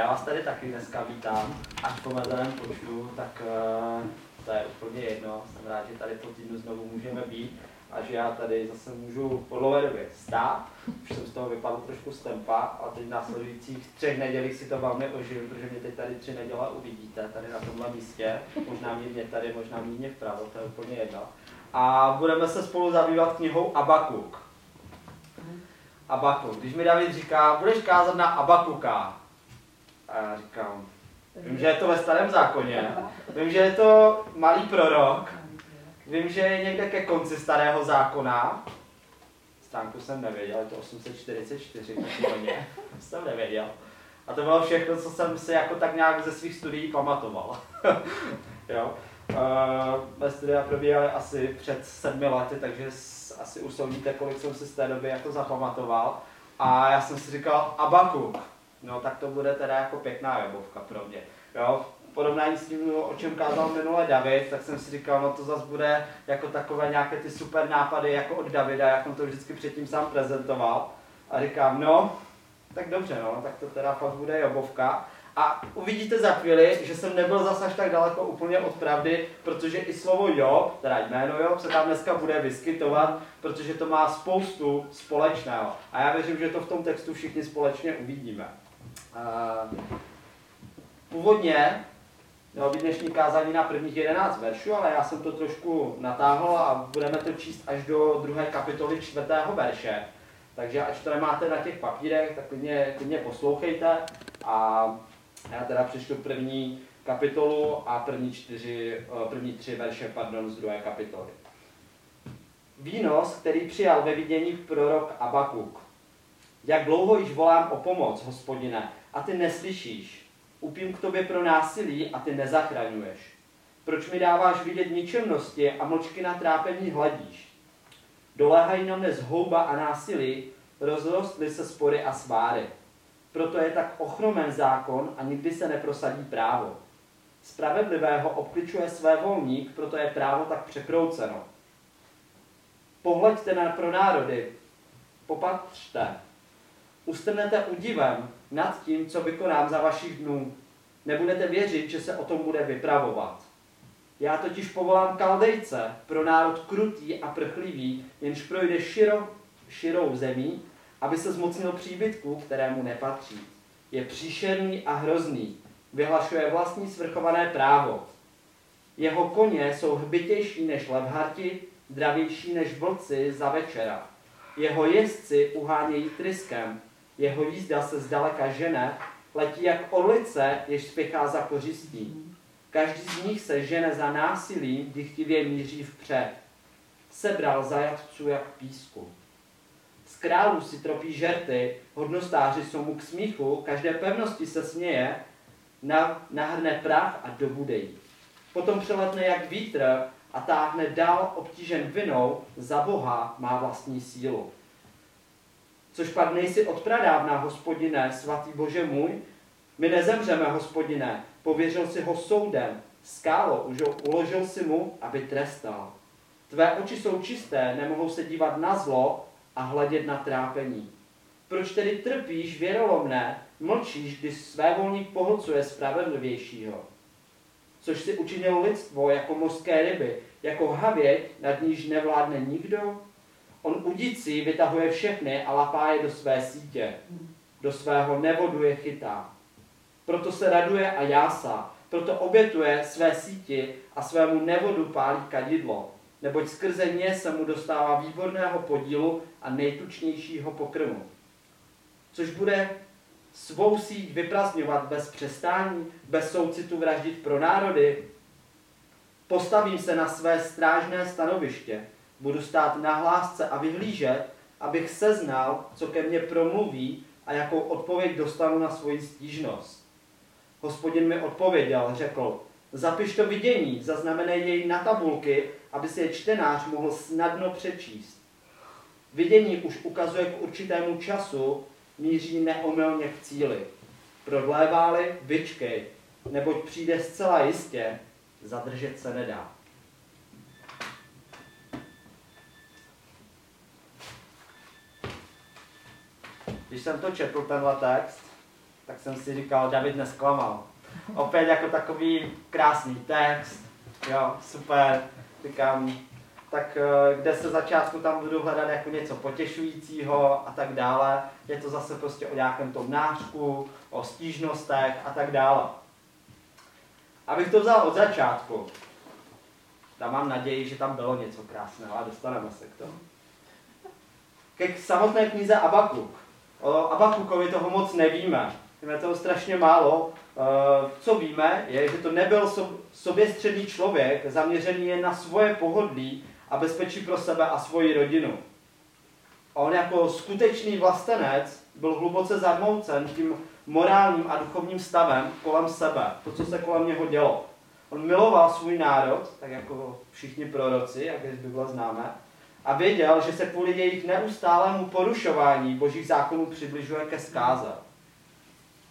Já vás tady taky dneska vítám, až po mezeném počtu, tak uh, to je úplně jedno. Jsem rád, že tady po týdnu znovu můžeme být a že já tady zase můžu po dlouhé době stát. Už jsem z toho vypadl trošku z tempa a teď v následujících třech nedělích si to velmi ožiju, protože mě teď tady tři neděle uvidíte, tady na tomhle místě. Možná mě tady, možná mě vpravo, to je úplně jedno. A budeme se spolu zabývat knihou Abakuk. Abakuk. Když mi David říká, budeš kázat na Abakuka. A já říkám, vím, že je to ve starém zákoně, vím, že je to malý prorok, vím, že je někde ke konci starého zákona, stránku jsem nevěděl, je to 844, takzvaně, jsem nevěděl. A to bylo všechno, co jsem si jako tak nějak ze svých studií pamatoval. jo. Uh, studia probíhaly asi před sedmi lety, takže asi usoudíte, kolik jsem si z té doby jako zapamatoval. A já jsem si říkal, Abakuk, no tak to bude teda jako pěkná jobovka pro mě. Jo, v porovnání s tím, o čem kázal minule David, tak jsem si říkal, no to zase bude jako takové nějaké ty super nápady jako od Davida, jak on to vždycky předtím sám prezentoval. A říkám, no, tak dobře, no, tak to teda fakt bude jobovka. A uvidíte za chvíli, že jsem nebyl zase až tak daleko úplně od pravdy, protože i slovo Job, teda jméno Job, se tam dneska bude vyskytovat, protože to má spoustu společného. A já věřím, že to v tom textu všichni společně uvidíme. Původně mělo být dnešní kázání na prvních 11 veršů, ale já jsem to trošku natáhl a budeme to číst až do druhé kapitoly čtvrtého verše. Takže až to nemáte na těch papírech, tak klidně, klidně poslouchejte a já teda přečtu první kapitolu a první, čtyři, eh, první tři verše pardon, z druhé kapitoly. Výnos, který přijal ve vidění prorok Abakuk. Jak dlouho již volám o pomoc, hospodine, a ty neslyšíš. Upím k tobě pro násilí a ty nezachraňuješ. Proč mi dáváš vidět ničemnosti a mlčky na trápení hladíš? Doléhají na mne zhouba a násilí, rozrostly se spory a sváry. Proto je tak ochromen zákon a nikdy se neprosadí právo. Spravedlivého obkličuje své volník, proto je právo tak překrouceno. Pohleďte na pro národy, popatřte, ustrnete udivem nad tím, co vykonám za vašich dnů. Nebudete věřit, že se o tom bude vypravovat. Já totiž povolám kaldejce pro národ krutý a prchlivý, jenž projde širo, širou zemí aby se zmocnil příbytku, kterému nepatří. Je příšerný a hrozný, vyhlašuje vlastní svrchované právo. Jeho koně jsou hbitější než levharti, dravější než vlci za večera. Jeho jezdci uhánějí tryskem, jeho jízda se zdaleka žene, letí jak orlice, jež spěchá za kořistí. Každý z nich se žene za násilím, dychtivě míří vpřed. Sebral zajatců jak písku králů si tropí žerty, hodnostáři jsou mu k smíchu, každé pevnosti se směje, na, nahrne prach a dobude jí. Potom přeletne jak vítr a táhne dál obtížen vinou, za Boha má vlastní sílu. Což pak nejsi odpradávná, hospodine, svatý Bože můj, my nezemřeme, hospodine, pověřil si ho soudem, skálo, uložil si mu, aby trestal. Tvé oči jsou čisté, nemohou se dívat na zlo, a hledět na trápení. Proč tedy trpíš věrolomné, mlčíš, když své volník pohlcuje spravedlivějšího? Což si učinil lidstvo jako mořské ryby, jako havěť, nad níž nevládne nikdo? On udicí vytahuje všechny a lapá je do své sítě. Do svého nevodu je chytá. Proto se raduje a jásá, proto obětuje své síti a svému nevodu pálí kadidlo neboť skrze ně se mu dostává výborného podílu a nejtučnějšího pokrmu. Což bude svou síť vyprazňovat bez přestání, bez soucitu vraždit pro národy. Postavím se na své strážné stanoviště, budu stát na hlásce a vyhlížet, abych seznal, co ke mně promluví a jakou odpověď dostanu na svoji stížnost. Hospodin mi odpověděl, řekl, zapiš to vidění, zaznamenej jej na tabulky aby si je čtenář mohl snadno přečíst. Vidění už ukazuje k určitému času, míří neomylně k cíli. Prodléváli, vyčkej, neboť přijde zcela jistě, zadržet se nedá. Když jsem to četl, tenhle text, tak jsem si říkal, David nesklamal. Opět jako takový krásný text, jo, super, říkám, tak eh, kde se začátku tam budu hledat jako něco potěšujícího a tak dále. Je to zase prostě o nějakém tom nářku, o stížnostech a tak dále. Abych to vzal od začátku, tam mám naději, že tam bylo něco krásného a dostaneme se k tomu. Ke samotné knize Abakuk. O Abakukovi toho moc nevíme. Víme toho strašně málo. Eh, co víme, je, že to nebyl soběstředný člověk, zaměřený jen na svoje pohodlí a bezpečí pro sebe a svoji rodinu. On jako skutečný vlastenec byl hluboce zarmoucen tím morálním a duchovním stavem kolem sebe, to, co se kolem něho dělo. On miloval svůj národ, tak jako všichni proroci, jak je z Bible známe, a věděl, že se kvůli jejich neustálému porušování božích zákonů přibližuje ke zkáze.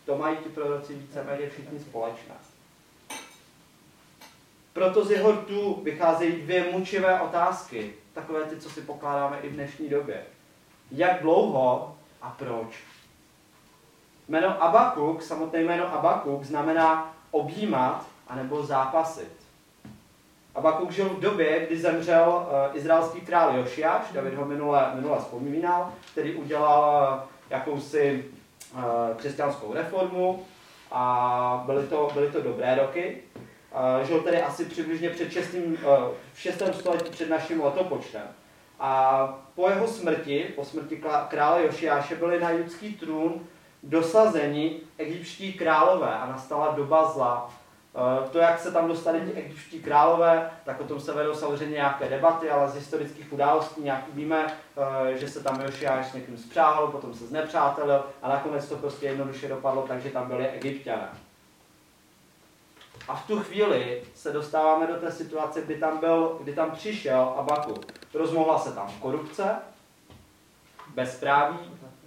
To mají ti proroci víceméně všichni společné. Proto z jeho rtů vycházejí dvě mučivé otázky, takové ty, co si pokládáme i v dnešní době. Jak dlouho a proč? Jméno Abakuk, samotné jméno Abakuk, znamená objímat anebo zápasit. Abakuk žil v době, kdy zemřel uh, izraelský král Jošiáš, David ho minule, minule vzpomínal, který udělal uh, jakousi uh, křesťanskou reformu a byly to, byly to dobré roky. Žil tedy asi přibližně před 6. Uh, v 6. století před naším letopočtem. A po jeho smrti, po smrti krále Jošiáše, byli na judský trůn dosazeni egyptští králové a nastala doba zla. Eh, to, jak se tam dostali ti egyptští králové, tak o tom se vedou samozřejmě nějaké debaty, ale z historických událostí nějak víme, eh, že se tam Jošiáš s někým spřáhl, potom se znepřátelil a nakonec to prostě jednoduše dopadlo, takže tam byli egyptiané. A v tu chvíli se dostáváme do té situace, kdy tam, byl, kdy tam přišel Abaku. Rozmohla se tam korupce, bezpráví,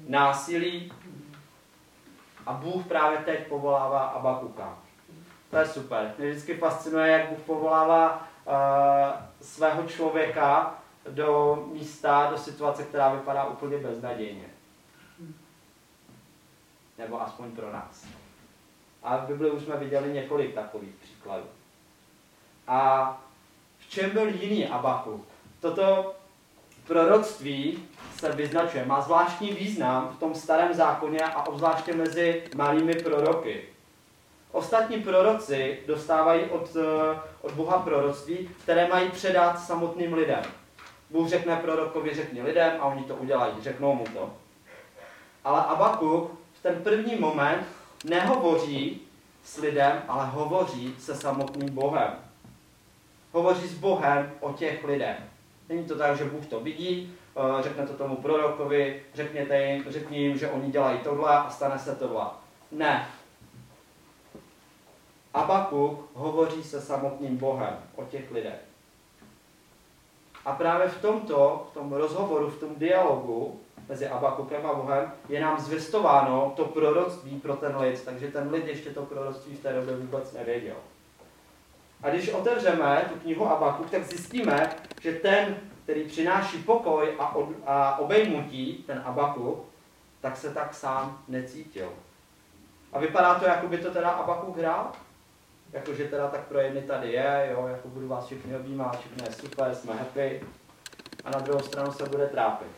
násilí a Bůh právě teď povolává Abakuka. To je super. Mě vždycky fascinuje, jak Bůh povolává uh, svého člověka do místa, do situace, která vypadá úplně beznadějně. Nebo aspoň pro nás. A v Bibli už jsme viděli několik takových příkladů. A v čem byl jiný Abakuk? Toto proroctví se vyznačuje, má zvláštní význam v tom starém zákoně a obzvláště mezi malými proroky. Ostatní proroci dostávají od, eh, od Boha proroctví, které mají předat samotným lidem. Bůh řekne prorokovi, řekni lidem a oni to udělají, řeknou mu to. Ale Abakuk v ten první moment nehovoří s lidem, ale hovoří se samotným Bohem. Hovoří s Bohem o těch lidech. Není to tak, že Bůh to vidí, eh, řekne to tomu prorokovi, řekněte jim, řekni jim, že oni dělají tohle a stane se tohle. Ne, Abakuk hovoří se samotným Bohem o těch lidech. A právě v tomto, v tom rozhovoru, v tom dialogu mezi Abakukem a Bohem je nám zvěstováno to proroctví pro ten lid, takže ten lid ještě to proroctví v té době vůbec nevěděl. A když otevřeme tu knihu Abakuk, tak zjistíme, že ten, který přináší pokoj a, od, a obejmutí, ten Abakuk, tak se tak sám necítil. A vypadá to, jako by to teda Abakuk hrál, jakože teda tak pro jedny tady je, jo, jako budu vás všichni objímat, všechno je super, jsme happy. A na druhou stranu se bude trápit.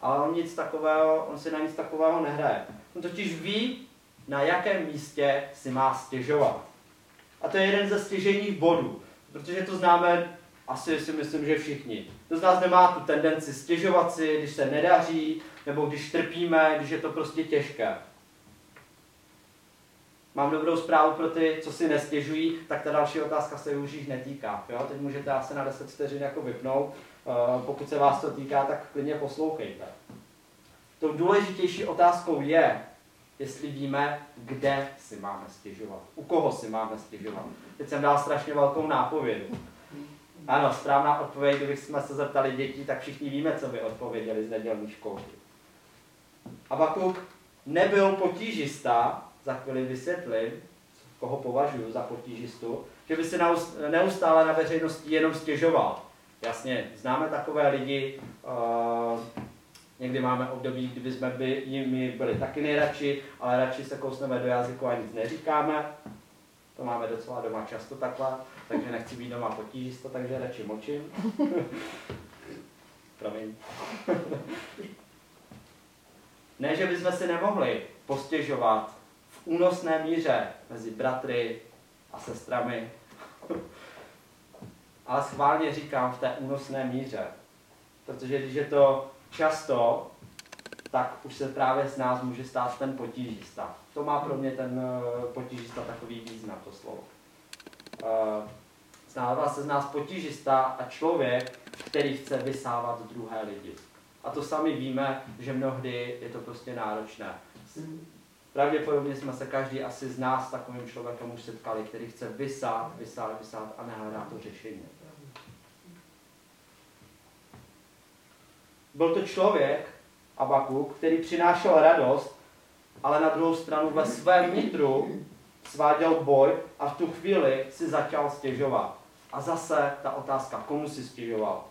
Ale on nic takového, on si na nic takového nehraje. On totiž ví, na jakém místě si má stěžovat. A to je jeden ze stěžejních bodů, protože to známe asi si myslím, že všichni. To z nás nemá tu tendenci stěžovat si, když se nedaří, nebo když trpíme, když je to prostě těžké. Mám dobrou zprávu pro ty, co si nestěžují, tak ta další otázka se už jich netýká. Jo? Teď můžete asi na 10 vteřin jako vypnout. Uh, pokud se vás to týká, tak klidně poslouchejte. Tou důležitější otázkou je, jestli víme, kde si máme stěžovat. U koho si máme stěžovat. Teď jsem dal strašně velkou nápovědu. Ano, správná odpověď, kdybych jsme se zeptali dětí, tak všichni víme, co by odpověděli z nedělní školky. Abakuk nebyl potížista, za chvíli vysvětlím, koho považuji za potížistu, že by se neustále na veřejnosti jenom stěžoval. Jasně, známe takové lidi, uh, Někdy máme období, kdy jsme by, jimi byli taky nejradši, ale radši se kousneme do jazyku a nic neříkáme. To máme docela doma často takhle, takže nechci být doma potížisto, takže radši močím. Promiň. ne, že bychom si nemohli postěžovat únosné míře mezi bratry a sestrami, ale schválně říkám v té únosné míře. Protože když je to často, tak už se právě z nás může stát ten potížista. To má pro mě ten eh, potížista takový význam, to slovo. Eh, stává se z nás potížista a člověk, který chce vysávat druhé lidi. A to sami víme, že mnohdy je to prostě náročné. Pravděpodobně jsme se každý asi z nás s takovým člověkem už setkali, který chce vysát, vysát, vysát a nehledá to řešení. Byl to člověk, Abakuk, který přinášel radost, ale na druhou stranu ve svém nitru sváděl boj a v tu chvíli si začal stěžovat. A zase ta otázka, komu si stěžoval?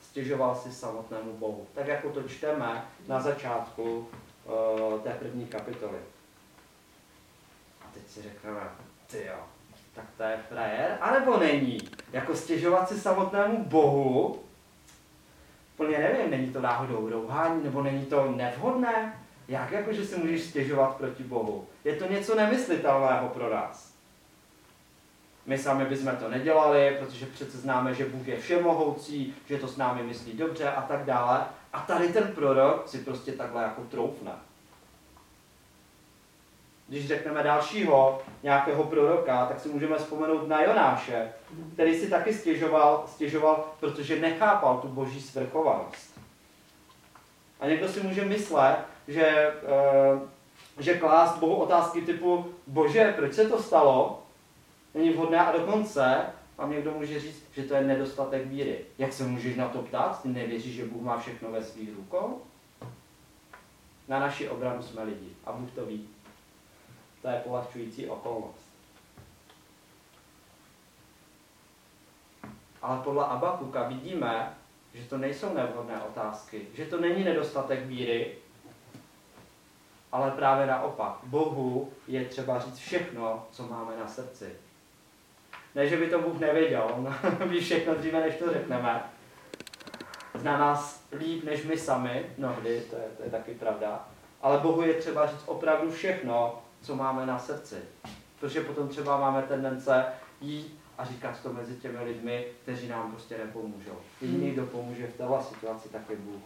Stěžoval si samotnému Bohu. Tak jako to čteme na začátku uh, té první kapitoly. Teď si řekneme, ty jo, tak to je frajer, anebo není? Jako stěžovat si samotnému Bohu, Plně nevím, není to náhodou rouhání, nebo není to nevhodné? Jak jako, že si můžeš stěžovat proti Bohu? Je to něco nemyslitelného pro nás. My sami bychom to nedělali, protože přece známe, že Bůh je všemohoucí, že to s námi myslí dobře a tak dále. A tady ten prorok si prostě takhle jako troufne. Když řekneme dalšího nějakého proroka, tak si můžeme vzpomenout na Jonáše, který si taky stěžoval, stěžoval, protože nechápal tu boží svrchovanost. A někdo si může myslet, že, eh, že klást Bohu otázky typu Bože, proč se to stalo, není vhodné a dokonce vám někdo může říct, že to je nedostatek víry. Jak se můžeš na to ptát? Ty nevěříš, že Bůh má všechno ve svých rukou? Na naši obranu jsme lidi a Bůh to ví. To je polehčující okolnost. Ale podle Abakuka vidíme, že to nejsou nevhodné otázky, že to není nedostatek víry, ale právě naopak. Bohu je třeba říct všechno, co máme na srdci. Ne, že by to Bůh nevěděl, on ví všechno dříve, než to řekneme. Zná nás líp než my sami, mnohdy, to je, to je taky pravda. Ale Bohu je třeba říct opravdu všechno, co máme na srdci. Protože potom třeba máme tendence jít a říkat to mezi těmi lidmi, kteří nám prostě nepomůžou. Jediný, kdo pomůže v této situaci, tak je Bůh.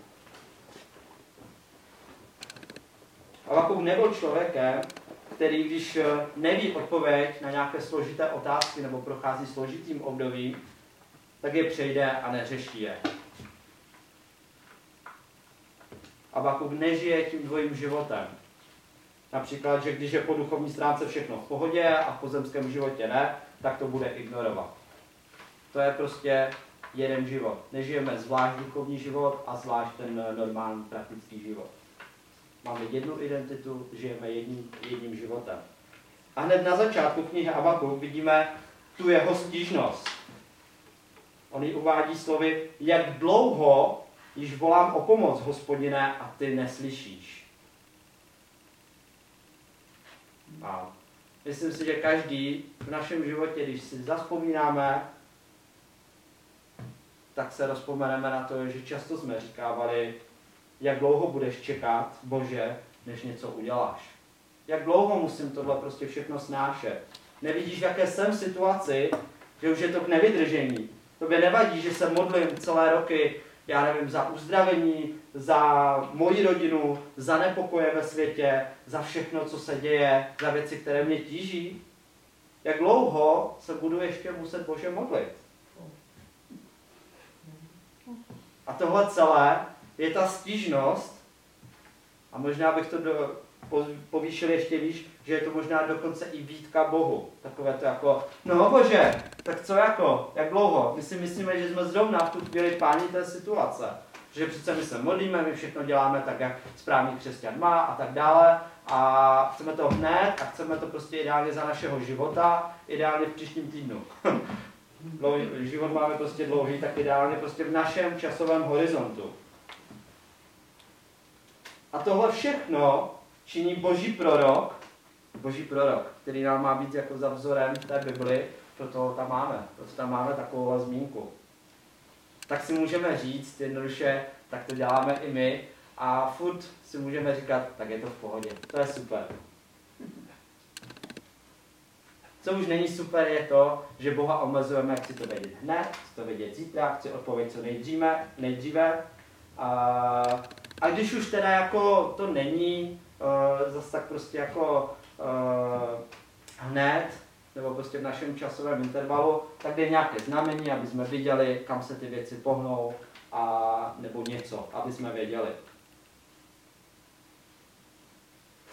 Avakub nebyl člověkem, který když eh, neví odpověď na nějaké složité otázky nebo prochází složitým obdobím, tak je přejde a neřeší je. Abakub nežije tím dvojím životem. Například, že když je po duchovní stránce všechno v pohodě a v pozemském životě ne, tak to bude ignorovat. To je prostě jeden život. Nežijeme zvlášť duchovní život a zvlášť ten normální praktický život. Máme jednu identitu, žijeme jedním, jedním životem. A hned na začátku knihy Abaku vidíme tu jeho stížnost. On ji uvádí slovy, jak dlouho již volám o pomoc, hospodine, a ty neslyšíš. A myslím si, že každý v našem životě, když si zaspomínáme, tak se rozpomeneme na to, že často jsme říkávali, jak dlouho budeš čekat, Bože, než něco uděláš. Jak dlouho musím tohle prostě všechno snášet. Nevidíš, v jaké jsem situaci, že už je to k nevydržení. Tobě nevadí, že se modlím celé roky, já nevím, za uzdravení, za moji rodinu, za nepokoje ve světě, za všechno, co se děje, za věci, které mě tíží. Jak dlouho se budu ještě muset Bože modlit? A tohle celé je ta stížnost, a možná bych to do, povýšil ještě výš, že je to možná dokonce i výtka Bohu. Takové to jako, no bože, tak co jako, jak dlouho? My si myslíme, že jsme zrovna v tu chvíli páni té situace. Že přece my se modlíme, my všechno děláme tak, jak správný křesťan má a tak dále. A chceme to hned a chceme to prostě ideálně za našeho života, ideálně v příštím týdnu. Dlouhý, život máme prostě dlouhý, tak ideálně prostě v našem časovém horizontu. A tohle všechno činí boží prorok, boží prorok, který nám má být jako za vzorem té Bibli, proto tam máme, proto tam máme takovou zmínku. Tak si můžeme říct jednoduše, tak to děláme i my a furt si můžeme říkat, tak je to v pohodě, to je super. Co už není super, je to, že Boha omezujeme, chci to vědět hned, chci to vědět zítra, chci odpovědět co nejdříve, nejdříve. A, a když už teda jako to není uh, zase tak prostě jako uh, hned, nebo prostě v našem časovém intervalu, tak jde nějaké znamení, aby jsme viděli, kam se ty věci pohnou, a, nebo něco, aby jsme věděli.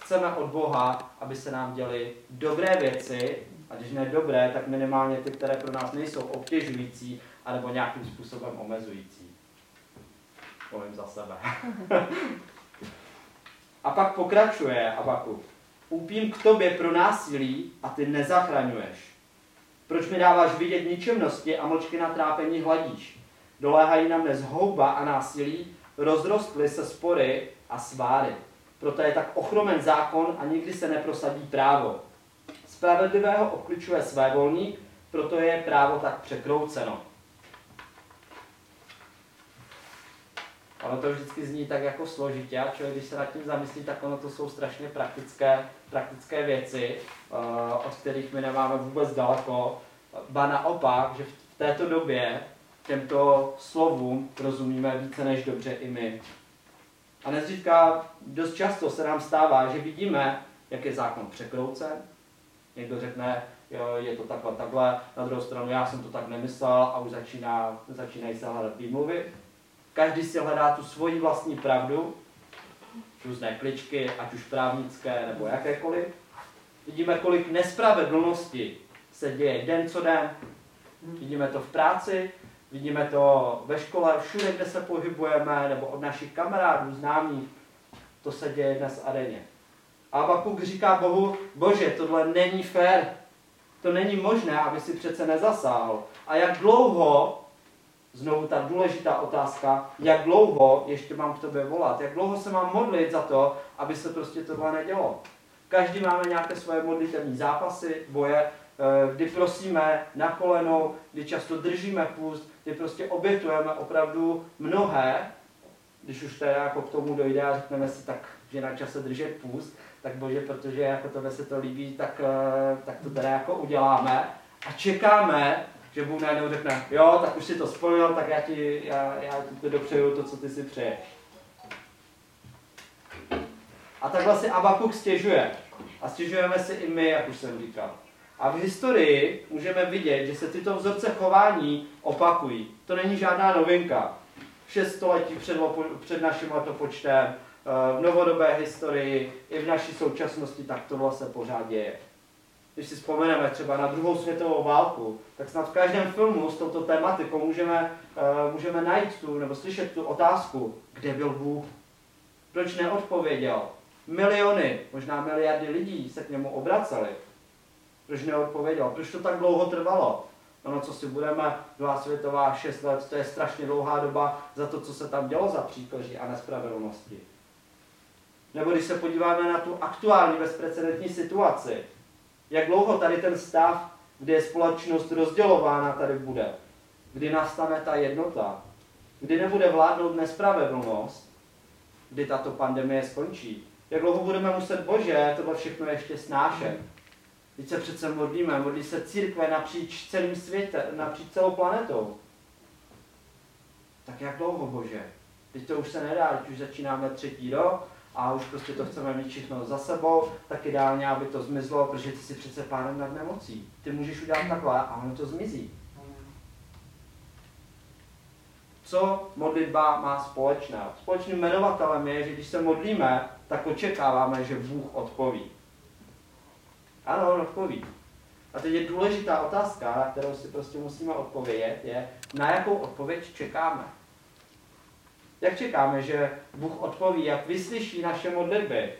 Chceme od Boha, aby se nám děly dobré věci, a když ne dobré, tak minimálně ty, které pro nás nejsou obtěžující, anebo nějakým způsobem omezující. Povím za sebe. a pak pokračuje Abaku. Úpím k tobě pro násilí a ty nezachraňuješ. Proč mi dáváš vidět ničemnosti a mlčky na trápení hladíš? Doléhají na mne zhouba a násilí, rozrostly se spory a sváry. Proto je tak ochromen zákon a nikdy se neprosadí právo. Spravedlivého obkličuje své volník, proto je právo tak překrouceno. Ono to vždycky zní tak jako složitě a člověk, když se nad tím zamyslí, tak ono to jsou strašně praktické, praktické věci, eh, od kterých my nemáme vůbec daleko. Ba naopak, že v této době těmto slovům rozumíme více než dobře i my. A nezřídka dost často se nám stává, že vidíme, jak je zákon překroucen, Někdo řekne, jo, je to takhle, takhle, na druhou stranu já jsem to tak nemyslel a už začíná, začínají se hledat výmluvy. Každý si hledá tu svoji vlastní pravdu, různé kličky, ať už právnické nebo jakékoliv. Vidíme, kolik nespravedlnosti se děje den co den. Vidíme to v práci, vidíme to ve škole, všude, kde se pohybujeme, nebo od našich kamarádů, známých. To se děje dnes a denně. A Abakuk říká Bohu, bože, tohle není fér. To není možné, aby si přece nezasáhl. A jak dlouho, znovu ta důležitá otázka, jak dlouho ještě mám k tobě volat? Jak dlouho se mám modlit za to, aby se prostě tohle nedělo? Každý máme nějaké svoje modlitevní zápasy, boje, eh, kdy prosíme na kolenou, kdy často držíme půst, kdy prostě obětujeme opravdu mnohé, když už teda jako k tomu dojde a řekneme si tak, že na čase držet půst, tak bože, protože jako tohle se to líbí, tak, eh, tak to teda jako uděláme a čekáme, že Bůh najednou řekne, jo, tak už si to spojil, tak já ti, já, já ti dopřeju to, co ty si přeješ. A takhle si Abakuk stěžuje. A stěžujeme si i my, jak už jsem říkal. A v historii můžeme vidět, že se tyto vzorce chování opakují. To není žádná novinka. Šest století před, před naším letopočtem, v novodobé historii, i v naší současnosti, tak tohle se pořád děje. Když si vzpomeneme třeba na druhou světovou válku, tak snad v každém filmu s touto tématikou můžeme, uh, můžeme najít tu, nebo slyšet tu otázku, kde byl Bůh, proč neodpověděl. Miliony, možná miliardy lidí se k němu obraceli. Proč neodpověděl? Proč to tak dlouho trvalo? Ono, co si budeme, druhá světová, šest let, to je strašně dlouhá doba za to, co se tam dělo za příkoří a nespravedlnosti. Nebo když se podíváme na tu aktuální bezprecedentní situaci, jak dlouho tady ten stav, kde je společnost rozdělována, tady bude. Kdy nastane ta jednota. Kdy nebude vládnout nespravedlnost, kdy tato pandemie skončí. Jak dlouho budeme muset, Bože, tohle všechno ještě snášet. Když se přece modlíme, modlí se církve napříč celým světem, napříč celou planetou. Tak jak dlouho, Bože? Teď to už se nedá, teď už začínáme třetí rok, a už prostě to chceme mít všechno za sebou, tak ideálně, aby to zmizlo, protože ty jsi přece pánem nad nemocí. Ty můžeš udělat takhle a ono to zmizí. Co modlitba má společné? Společným jmenovatelem je, že když se modlíme, tak očekáváme, že Bůh odpoví. Ano, on odpoví. A teď je důležitá otázka, na kterou si prostě musíme odpovědět, je, na jakou odpověď čekáme. Jak čekáme, že Bůh odpoví, jak vyslyší naše modlitby?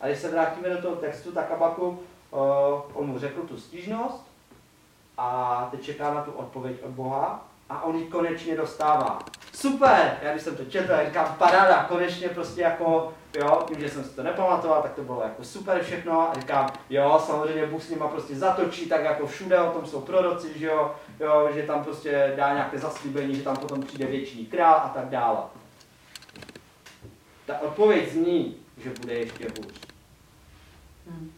A když se vrátíme do toho textu, tak Abaku, on mu řekl tu stížnost a teď čeká na tu odpověď od Boha. A on ji konečně dostává. Super! Já když jsem to četl, říkám, paráda, konečně prostě jako, jo, tím, že jsem si to nepamatoval, tak to bylo jako super všechno a říkám, jo, samozřejmě Bůh s nima prostě zatočí, tak jako všude, o tom jsou proroci, že jo, jo, že tam prostě dá nějaké zaslíbení, že tam potom přijde věčný král a tak dále. Ta odpověď zní, že bude ještě hůř. Hmm.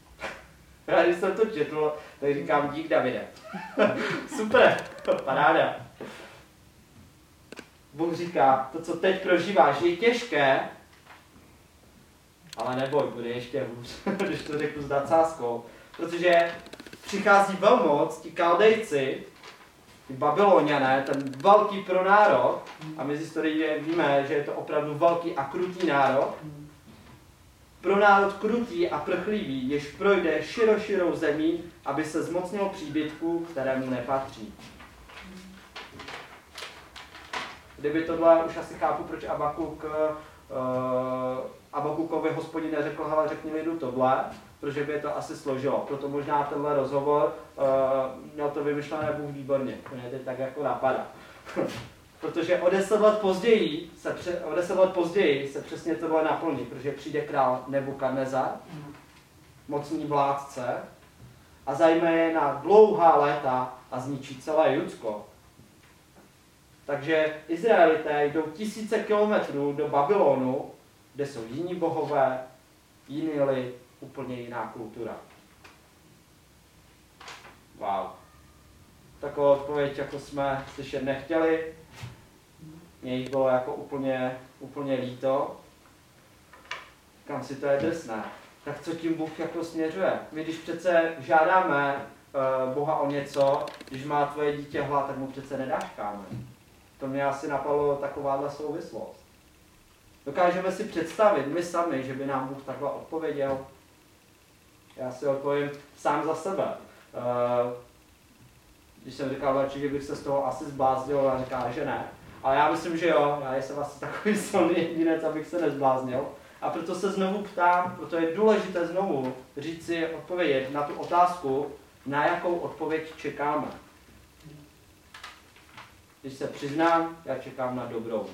Já když jsem to četl, tak říkám, dík Davide. Super, paráda. Bůh říká, to, co teď prožíváš, je těžké, ale neboj, bude ještě hůř, když to řeknu s nadsázkou. Protože přichází velmoc, ti kaldejci, ty babyloniané, ten velký pronárod, a my z historie víme, že je to opravdu velký a krutý národ, pro národ krutý a prchlivý, jež projde široširou zemí, aby se zmocnil příbytku, kterému nepatří. Kdyby tohle, už asi chápu, proč Abakuk, uh, Abakukovi hospodin neřekl, hele, řekni lidu tohle, protože by je to asi složilo. Proto možná tenhle rozhovor uh, měl to vymyšlené Bůh výborně. To mě teď tak jako napadá. protože o deset let později se, pře, o deset let později se přesně tohle naplní, protože přijde král Nebukadnezar, mocný vládce, a zajme je na dlouhá léta a zničí celé Judsko. Takže Izraelité jdou tisíce kilometrů do Babylonu, kde jsou jiní bohové, jiný lid, úplně jiná kultura. Wow. Takovou odpověď, jako jsme slyšet nechtěli. Mně jich bylo jako úplně, úplně líto. Kam si to je drsné. Tak co tím Bůh jako směřuje? My když přece žádáme uh, Boha o něco, když má tvoje dítě hlad, tak mu přece nedáš kámen. To mě asi napadlo takováhle souvislost. Dokážeme si představit my sami, že by nám Bůh takhle odpověděl? Já si odpovím sám za sebe. Eh, když jsem říkal že bych se z toho asi zbláznil, a říká, že ne. Ale já myslím, že jo, já jsem asi takový silný jedinec, abych se nezbláznil. A proto se znovu ptám, proto je důležité znovu říct si odpovědět na tu otázku, na jakou odpověď čekáme. Když se přiznám, já čekám na dobrou.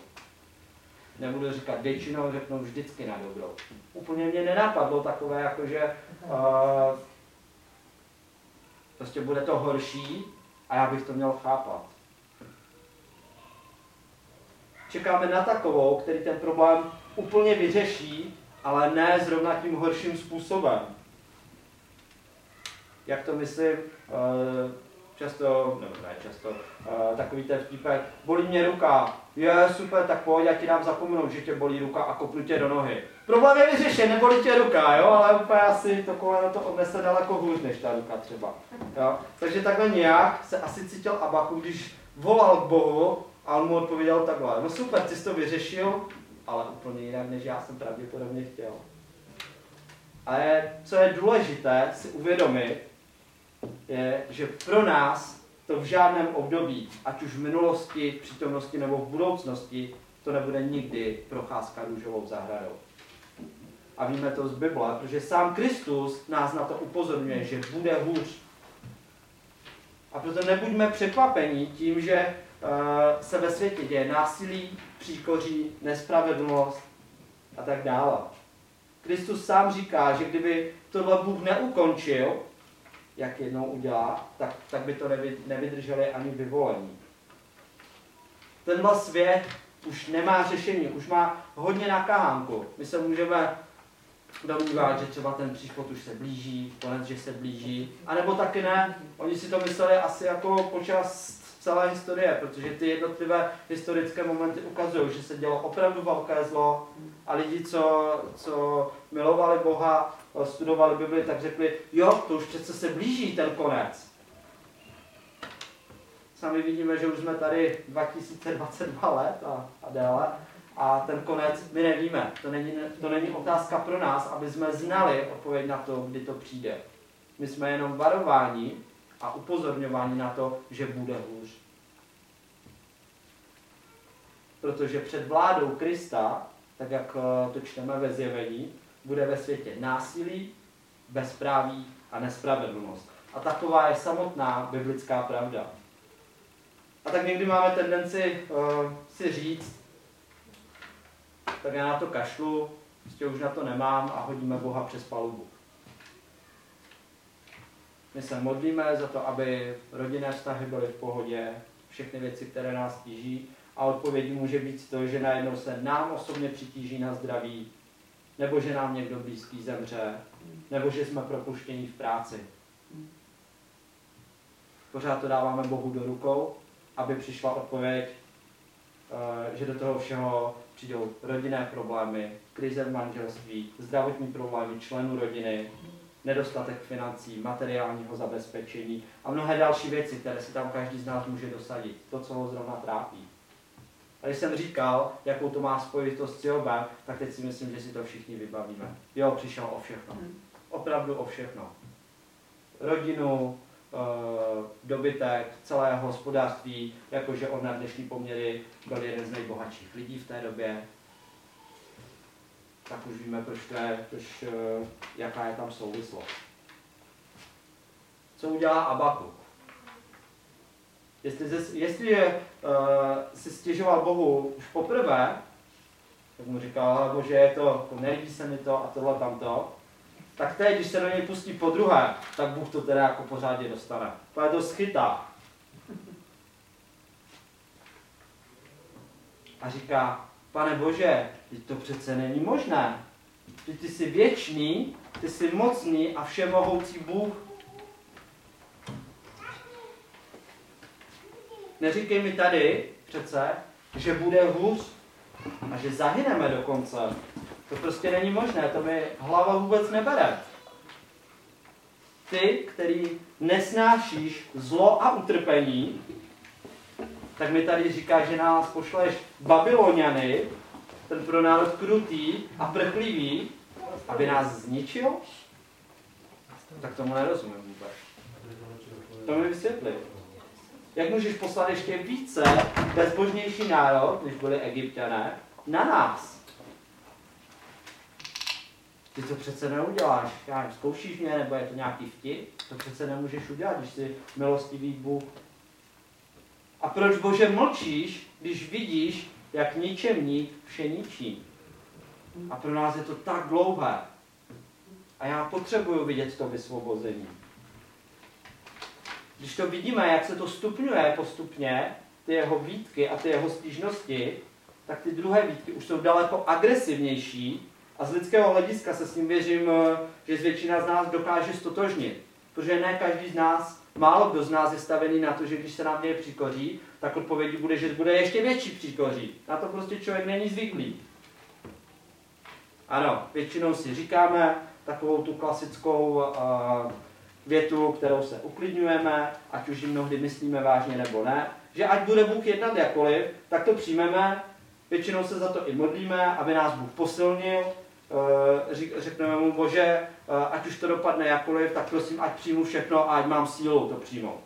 Nebudu říkat většinou, řeknu vždycky na dobrou. Úplně mě nenapadlo takové, jako že uh, prostě bude to horší a já bych to měl chápat. Čekáme na takovou, který ten problém úplně vyřeší, ale ne zrovna tím horším způsobem. Jak to myslím? Uh, často, nebo ne často, uh, takový ten vtipek, bolí mě ruka, je super, tak pojď, já ti dám zapomenout, že tě bolí ruka a kopnu tě do nohy. Problém je vyřešen, nebolí tě ruka, jo, ale úplně asi to koleno to odnese daleko hůř než ta ruka třeba. Jo? Takže takhle nějak se asi cítil Abaku, když volal k Bohu a on mu odpověděl takhle, no super, ty jsi to vyřešil, ale úplně jinak, než já jsem pravděpodobně chtěl. Ale co je důležité si uvědomit, je, že pro nás to v žádném období, ať už v minulosti, v přítomnosti nebo v budoucnosti, to nebude nikdy procházka růžovou zahradou. A víme to z Bible, protože sám Kristus nás na to upozorňuje, že bude hůř. A proto nebuďme překvapení tím, že uh, se ve světě děje násilí, příkoří, nespravedlnost a tak dále. Kristus sám říká, že kdyby tohle Bůh neukončil, jak jednou udělá, tak, tak by to nevydrželi ani vyvolení. Tenhle svět už nemá řešení, už má hodně na kahánku. My se můžeme domnívat, že třeba ten příchod už se blíží, konec, že se blíží, a nebo taky ne. Oni si to mysleli asi jako počas celé historie, protože ty jednotlivé historické momenty ukazují, že se dělo opravdu velké zlo a lidi, co, co milovali Boha, studovali Bibli, tak řekli, jo, to už přece se blíží ten konec. Sami vidíme, že už jsme tady 2022 let a, a déle a ten konec my nevíme. To není, to není otázka pro nás, aby jsme znali odpověď na to, kdy to přijde. My jsme jenom varováni a upozorňováni na to, že bude hůř. Protože před vládou Krista, tak jak eh, to čteme ve zjevení, bude ve světě násilí, bezpráví a nespravedlnost. A taková je samotná biblická pravda. A tak někdy máme tendenci uh, si říct, tak já na to kašlu, prostě už na to nemám a hodíme Boha přes palubu. My se modlíme za to, aby rodinné vztahy byly v pohodě, všechny věci, které nás tíží. A odpovědí může být to, že najednou se nám osobně přitíží na zdraví, nebo že nám někdo blízký zemře, nebo že jsme propuštěni v práci. Pořád to dáváme Bohu do rukou, aby přišla odpověď, eh, že do toho všeho přijdou rodinné problémy, krize v manželství, zdravotní problémy členů rodiny, nedostatek financí, materiálního zabezpečení a mnohé další věci, které si tam každý z nás může dosadit. To, co ho zrovna trápí. A když jsem říkal, jakou to má spojitost s Jobem, tak teď si myslím, že si to všichni vybavíme. Jo, přišel o všechno. Opravdu o všechno. Rodinu, eh, dobytek, celé hospodářství, jakože on na dnešní poměry byl jeden z nejbohatších lidí v té době, tak už víme, proč to je, proč, eh, jaká je tam souvislost. Co udělá Abaku? Jestli, jestli je, uh, si stěžoval Bohu už poprvé, tak mu říkal, bože, je to, nelíbí se mi to a tohle tamto, tak teď, když se do něj pustí po druhé, tak Bůh to teda jako pořádně dostane. To je to schytá. A říká, pane Bože, to přece není možné. Že ty jsi věčný, ty jsi mocný a všemohoucí Bůh. Neříkej mi tady přece, že bude hůř a že zahyneme dokonce. To prostě není možné, to mi hlava vůbec nebere. Ty, který nesnášíš zlo a utrpení, tak mi tady říká, že nás pošleš Babyloniany, ten pro národ krutý a prchlivý, aby nás zničil? Tak tomu nerozumím vůbec. To mi vysvětli. Jak můžeš poslat ještě více bezbožnější národ, než byli egyptiané, na nás? Ty to přece neuděláš. Já nevím, zkoušíš mě, nebo je to nějaký vtip? To přece nemůžeš udělat, když jsi milostivý Bůh. A proč, Bože, mlčíš, když vidíš, jak ničemník vše ničí? A pro nás je to tak dlouhé. A já potřebuju vidět to vysvobození. Když to vidíme, jak se to stupňuje postupně, ty jeho výtky a ty jeho stížnosti, tak ty druhé výtky už jsou daleko agresivnější a z lidského hlediska se s ním věřím, eh, že většina z nás dokáže stotožnit. Protože ne každý z nás, málo kdo z nás je stavený na to, že když se nám děje příkoří, tak odpovědí bude, že bude ještě větší příkoří. Na to prostě člověk není zvyklý. Ano, většinou si říkáme takovou tu klasickou uh, větu, kterou se uklidňujeme, ať už ji mnohdy myslíme vážně nebo ne, že ať bude Bůh jednat jakoliv, tak to přijmeme, většinou se za to i modlíme, aby nás Bůh posilnil, uh, řekneme mu, Bože, uh, ať už to dopadne jakoliv, tak prosím, ať přijmu všechno a ať mám sílu to přijmout.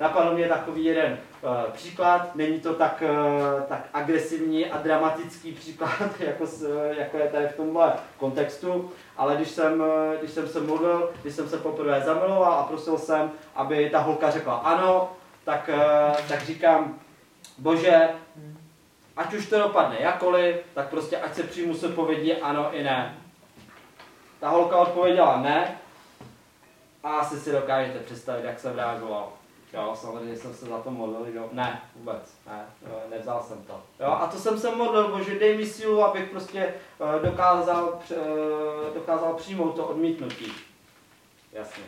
Napadl mě takový jeden uh, příklad, není to tak, uh, tak agresivní a dramatický příklad, jako, jako je tady v tomhle kontextu, ale když jsem, uh, když jsem se mluvil, když jsem se poprvé zamiloval a prosil jsem, aby ta holka řekla ano, tak, uh, tak říkám, bože, ať už to dopadne jakoliv, tak prostě ať se přijmu se povědí ano i ne. Ta holka odpověděla ne a asi si dokážete představit, jak jsem reagoval. Jo, samozřejmě jsem se za to modlil, jo. Ne, vůbec, ne, nevzal jsem to. Jo, a to jsem se modlil, bože, dej mi sílu, abych prostě uh, dokázal, uh, dokázal přijmout to odmítnutí. Jasně.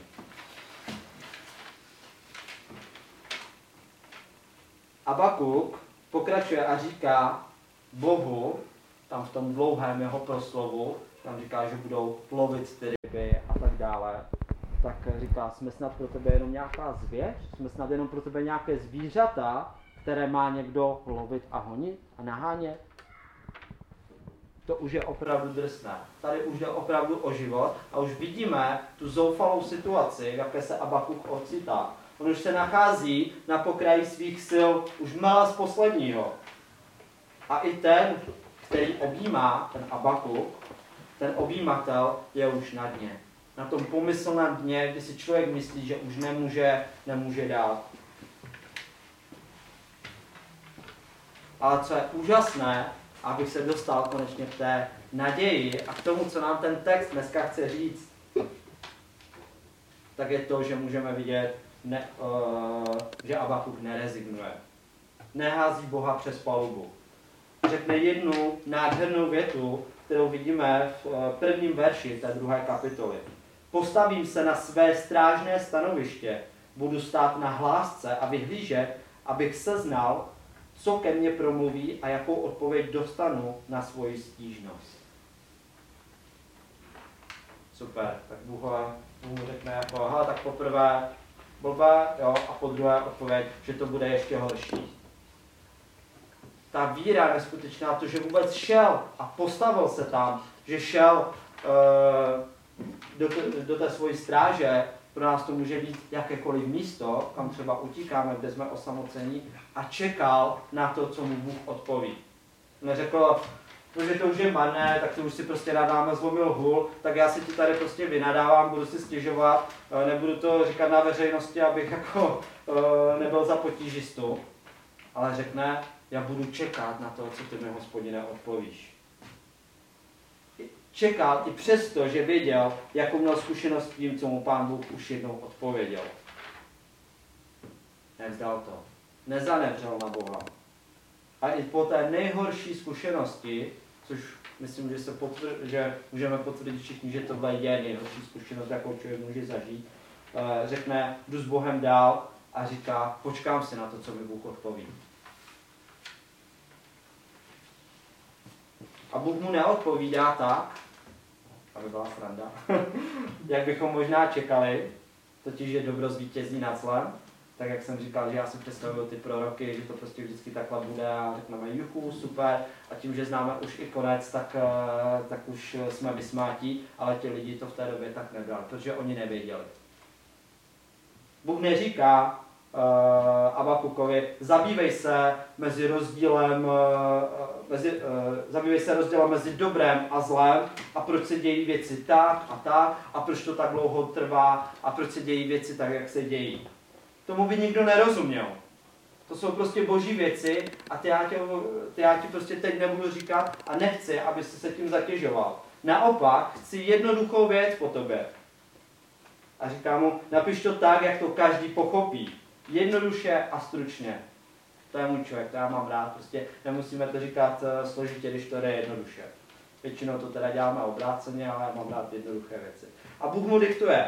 Abakuk pokračuje a říká Bohu, tam v tom dlouhém jeho proslovu, tam říká, že budou lovit ty ryby a tak dále tak říká, jsme snad pro tebe jenom nějaká zvěř? Jsme snad jenom pro tebe nějaké zvířata, které má někdo lovit a honit a nahánět? To už je opravdu drsné. Tady už jde opravdu o život a už vidíme tu zoufalou situaci, v jaké se Abakuk ocitá. On už se nachází na pokraji svých sil už malá z posledního. A i ten, který objímá, ten Abakuk, ten objímatel je už na dně na tom pomyslném dně, kdy si člověk myslí, že už nemůže, nemůže dát. Ale co je úžasné, abych se dostal konečně k té naději a k tomu, co nám ten text dneska chce říct, tak je to, že můžeme vidět, ne, uh, že Abakuk nerezignuje. Nehází Boha přes palubu. Řekne jednu nádhernou větu, kterou vidíme v uh, prvním verši té druhé kapitoly. Postavím se na své strážné stanoviště, budu stát na hlásce a vyhlížet, abych seznal, co ke mně promluví a jakou odpověď dostanu na svoji stížnost. Super, tak Bůh, mu řekne jako, aha, tak poprvé blbé, jo, a po druhé odpověď, že to bude ještě horší. Ta víra neskutečná, to, že vůbec šel a postavil se tam, že šel uh, do, do té svojí stráže, pro nás to může být jakékoliv místo, kam třeba utíkáme, kde jsme osamocení, a čekal na to, co mu Bůh odpoví. Neřekl, protože to už je marné, tak to už si prostě nadáme zlomil hůl, tak já si ti tady prostě vynadávám, budu si stěžovat, eh, nebudu to říkat na veřejnosti, abych jako eh, nebyl za potížistu, ale řekne, já budu čekat na to, co ty mi hospodine odpovíš čekal i přesto, že věděl, jakou měl zkušenost s tím, co mu pán Bůh už jednou odpověděl. Nevzdal to. Nezanevřel na Boha. A i po té nejhorší zkušenosti, což myslím, že, se potvr- že můžeme potvrdit všichni, že tohle je nejhorší zkušenost, jakou člověk může zažít, eh, řekne, jdu s Bohem dál a říká, počkám si na to, co mi Bůh odpoví. A Bůh mu neodpovídá tak, aby byla sranda, jak bychom možná čekali, totiž, že dobro zvítězí nad zlem, tak jak jsem říkal, že já si představuju ty proroky, že to prostě vždycky takhle bude a řekneme juchu, super, a tím, že známe už i konec, tak, eh, tak už jsme vysmátí, ale ti lidi to v té době tak nebrali, protože oni nevěděli. Bůh neříká, Abakukovi, zabývej se mezi rozdílem, uh, mezi, uh, zabývej se rozdílem mezi dobrem a zlem a proč se dějí věci tak a tak a proč to tak dlouho trvá a proč se dějí věci tak, jak se dějí. Tomu by nikdo nerozuměl. To jsou prostě boží věci a ty já, tě, ty já ti prostě teď nebudu říkat a nechci, aby se tím zatěžoval. Naopak, chci jednoduchou věc po tobě. A říká mu, napiš to tak, jak to každý pochopí. Jednoduše a stručně. To je můj člověk, to já mám rád. Prostě nemusíme to říkat uh, složitě, když to jde jednoduše. Většinou to teda děláme obráceně, ale já mám rád jednoduché věci. A Bůh mu diktuje.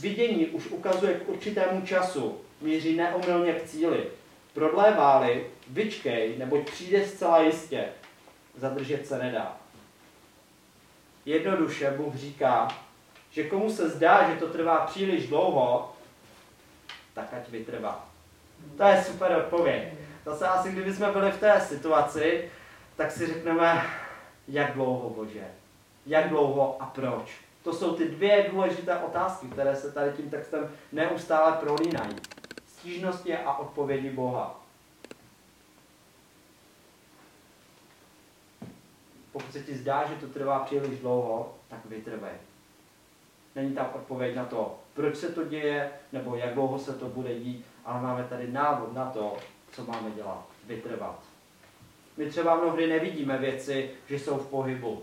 Vidění už ukazuje k určitému času, míří neomylně k cíli. Prodléváli, vyčkej, neboť přijde zcela jistě. Zadržet se nedá. Jednoduše Bůh říká, že komu se zdá, že to trvá příliš dlouho, tak ať vytrvá. To je super odpověď. Zase asi, kdyby jsme byli v té situaci, tak si řekneme, jak dlouho, Bože, jak dlouho a proč. To jsou ty dvě důležité otázky, které se tady tím textem neustále prolínají. Stížnosti a odpovědi Boha. Pokud se ti zdá, že to trvá příliš dlouho, tak vytrvej. Není tam odpověď na to, proč se to děje, nebo jak dlouho se to bude dít, ale máme tady návod na to, co máme dělat, vytrvat. My třeba mnohdy nevidíme věci, že jsou v pohybu.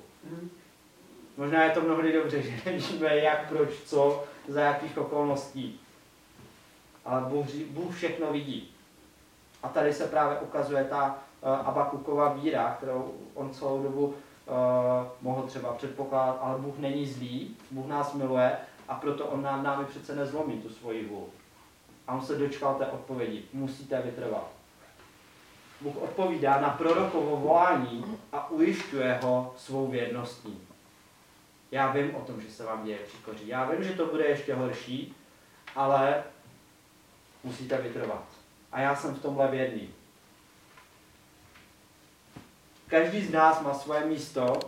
Možná je to mnohdy dobře, že nevíme jak, proč, co, za jakých okolností. Ale Bůh, Bůh všechno vidí. A tady se právě ukazuje ta uh, Abakuková víra, kterou on celou dobu uh, mohl třeba předpokládat, ale Bůh není zlý, Bůh nás miluje a proto on nám námi přece nezlomí tu svoji vůli. A on se dočkal té odpovědi. Musíte vytrvat. Bůh odpovídá na prorokovo volání a ujišťuje ho svou věrností. Já vím o tom, že se vám děje příkoří. Já vím, že to bude ještě horší, ale musíte vytrvat. A já jsem v tomhle věrný. Každý z nás má svoje místo,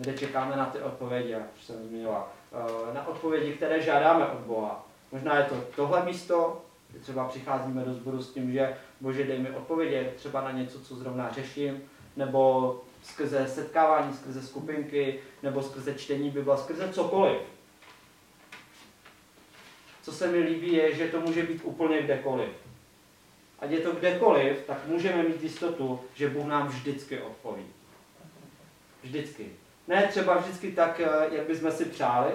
kde čekáme na ty odpovědi, jak už jsem zmínila. Eh, na odpovědi, které žádáme od Boha. Možná je to tohle místo, kdy třeba přicházíme do sboru s tím, že Bože dej mi odpovědi třeba na něco, co zrovna řeším, nebo skrze setkávání, skrze skupinky, nebo skrze čtení Bible, skrze cokoliv. Co se mi líbí je, že to může být úplně kdekoliv. ať je to kdekoliv, tak můžeme mít jistotu, že Bůh nám vždycky odpoví. Vždycky. Ne třeba vždycky tak, eh, jak bychom si přáli,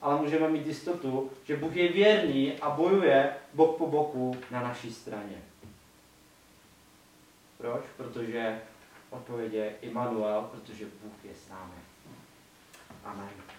ale můžeme mít jistotu, že Bůh je věrný a bojuje bok po boku na naší straně. Proč? Protože odpověď je Immanuel, protože Bůh je s námi. Amen.